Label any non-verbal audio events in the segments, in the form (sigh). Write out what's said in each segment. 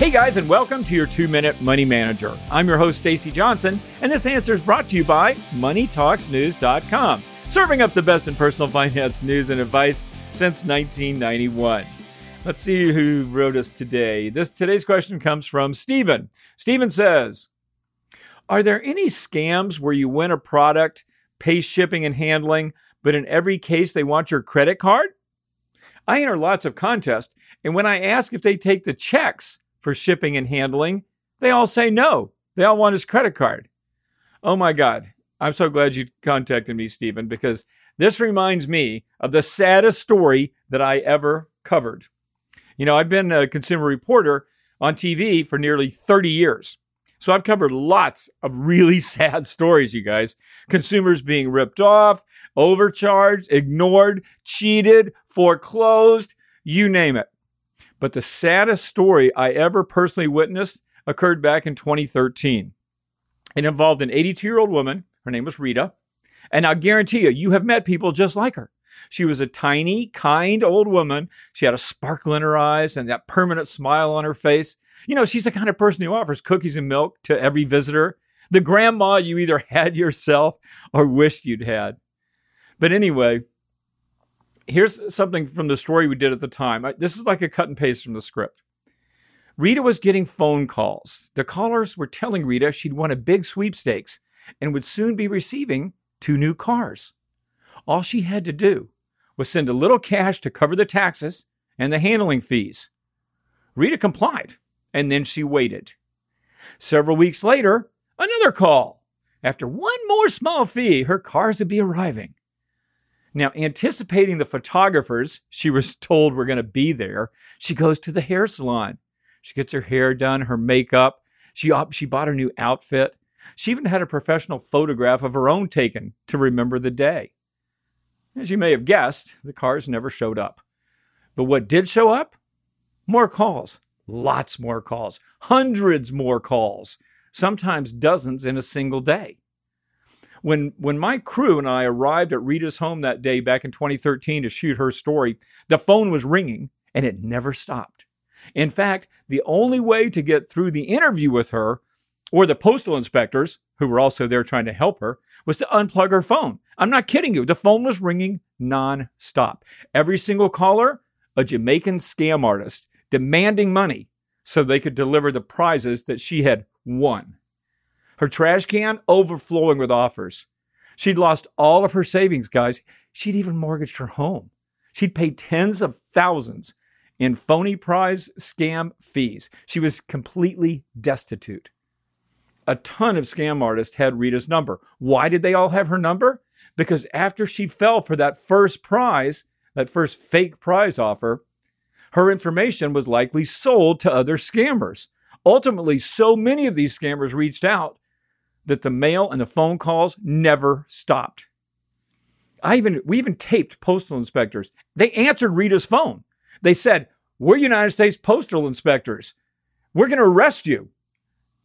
Hey guys, and welcome to your two minute money manager. I'm your host, Stacy Johnson, and this answer is brought to you by MoneyTalksNews.com, serving up the best in personal finance news and advice since 1991. Let's see who wrote us today. This today's question comes from Stephen. Stephen says, "Are there any scams where you win a product, pay shipping and handling, but in every case they want your credit card?" I enter lots of contests, and when I ask if they take the checks for shipping and handling, they all say no. They all want his credit card. Oh my God. I'm so glad you contacted me, Stephen, because this reminds me of the saddest story that I ever covered. You know, I've been a consumer reporter on TV for nearly 30 years. So I've covered lots of really (laughs) sad stories, you guys. Consumers being ripped off, overcharged, ignored, cheated, foreclosed, you name it. But the saddest story I ever personally witnessed occurred back in 2013. It involved an 82 year old woman. Her name was Rita. And I guarantee you, you have met people just like her. She was a tiny, kind old woman. She had a sparkle in her eyes and that permanent smile on her face. You know, she's the kind of person who offers cookies and milk to every visitor. The grandma you either (laughs) had yourself or wished you'd had. But anyway, here's something from the story we did at the time. This is like a cut and paste from the script. Rita was getting phone calls. The callers were telling Rita she'd won a big sweepstakes and would soon be receiving two new cars. All she had to do was send a little cash to cover the taxes and the handling fees. Rita complied, and then she waited. Several weeks later, another call. After one more small fee, her cars would be arriving. Now, anticipating the photographers she was told were going to be there, she goes to the hair salon. She gets her hair done, her makeup. She, she bought her new outfit. She even had a professional photograph of her own taken to remember the day. As you may have guessed, the cars never showed up. But what did show up? More calls. Lots more calls. Hundreds more calls. Sometimes dozens in a single day. When when my crew and I arrived at Rita's home that day back in 2013 to shoot her story, the phone was ringing and it never stopped. In fact, the only way to get through the interview with her or the postal inspectors, who were also there trying to help her, was to unplug her phone. I'm not kidding you. The phone was ringing non-stop. Every single caller, a Jamaican scam artist demanding money so they could deliver the prizes that she had won. Her trash can overflowing with offers. She'd lost all of her savings, guys. She'd even mortgaged her home. She'd paid tens of thousands in phony prize scam fees. She was completely destitute. A ton of scam artists had Rita's number. Why did they all have her number? Because after she fell for that first prize, that first fake prize offer, her information was likely sold to other scammers. Ultimately, so many of these scammers reached out that the mail and the phone calls never stopped. I even we even taped postal inspectors. They answered Rita's phone. They said, "We're United States postal inspectors. We're going to arrest you."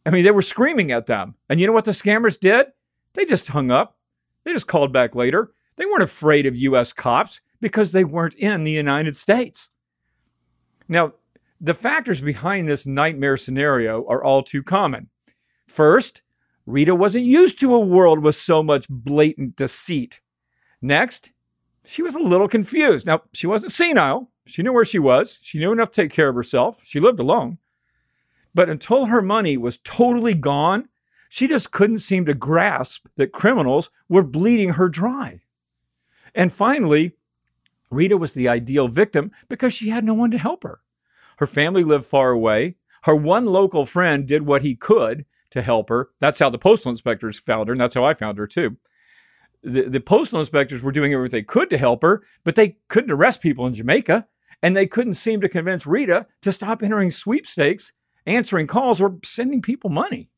I mean, they were screaming at them. And you know what the scammers did? They just hung up. They just called back later. They weren't afraid of US cops because they weren't in the United States. Now, the factors behind this nightmare scenario are all too common. First, Rita wasn't used to a world with so much blatant deceit. Next, she was a little confused. Now, she wasn't senile. She knew where she was. She knew enough to take care of herself. She lived alone. But until her money was totally gone, she just couldn't seem to grasp that criminals were bleeding her dry. And finally, Rita was the ideal victim because she had no one to help her. Her family lived far away. Her one local friend did what he could to help her. That's how the postal inspectors found her, and that's how I found her too. The, the postal inspectors were doing everything they could to help her, but they couldn't arrest people in Jamaica, and they couldn't seem to convince Rita to stop entering sweepstakes, answering calls, or sending people money.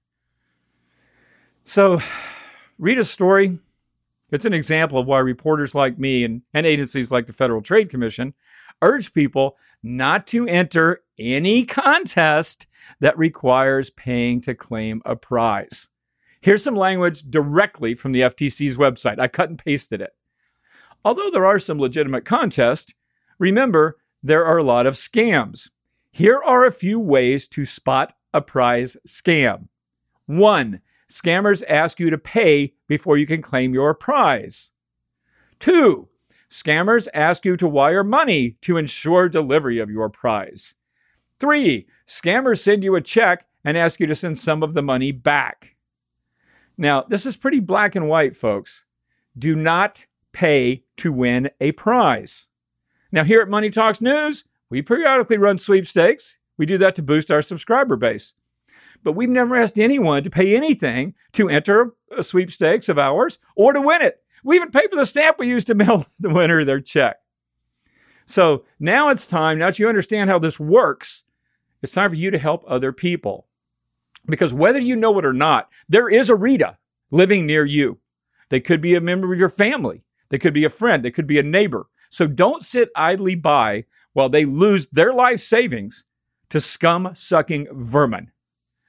So, Rita's story, it's an example of why reporters like me and, and agencies like the Federal Trade Commission urge people not to enter any contest that requires paying to claim a prize. Here's some language directly from the FTC's website. I cut and pasted it. Although there are some legitimate contests, remember there are a lot of scams. Here are a few ways to spot a prize scam. One, scammers ask you to pay before you can claim your prize. Two, scammers ask you to wire money to ensure delivery of your prize. Three, scammers send you a check and ask you to send some of the money back. Now, this is pretty black and white, folks. Do not pay to win a prize. Now, here at Money Talks News, we periodically run sweepstakes. We do that to boost our subscriber base. But we've never asked anyone to pay anything to enter a sweepstakes of ours or to win it. We even pay for the stamp we use to mail (laughs) the winner their check. So now it's time, now that you understand how this works, it's time for you to help other people. Because whether you know it or not, there is a Rita living near you. They could be a member of your family. They could be a friend. They could be a neighbor. So don't sit idly by while they lose their life savings to scum sucking vermin.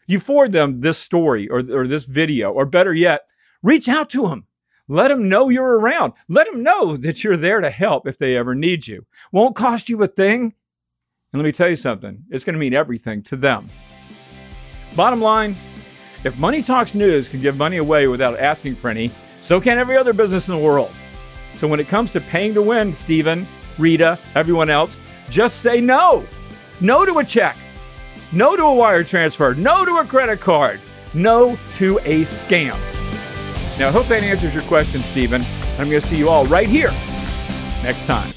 You forward them this story or, or this video, or better yet, reach out to them. Let them know you're around. Let them know that you're there to help if they ever need you. Won't cost you a thing. And let me tell you something, it's going to mean everything to them. Bottom line, if Money Talks News can give money away without asking for any, so can every other business in the world. So when it comes to paying to win, Stephen, Rita, everyone else, just say no. No to a check. No to a wire transfer. No to a credit card. No to a scam. Now, I hope that answers your question, Stephen. I'm going to see you all right here next time.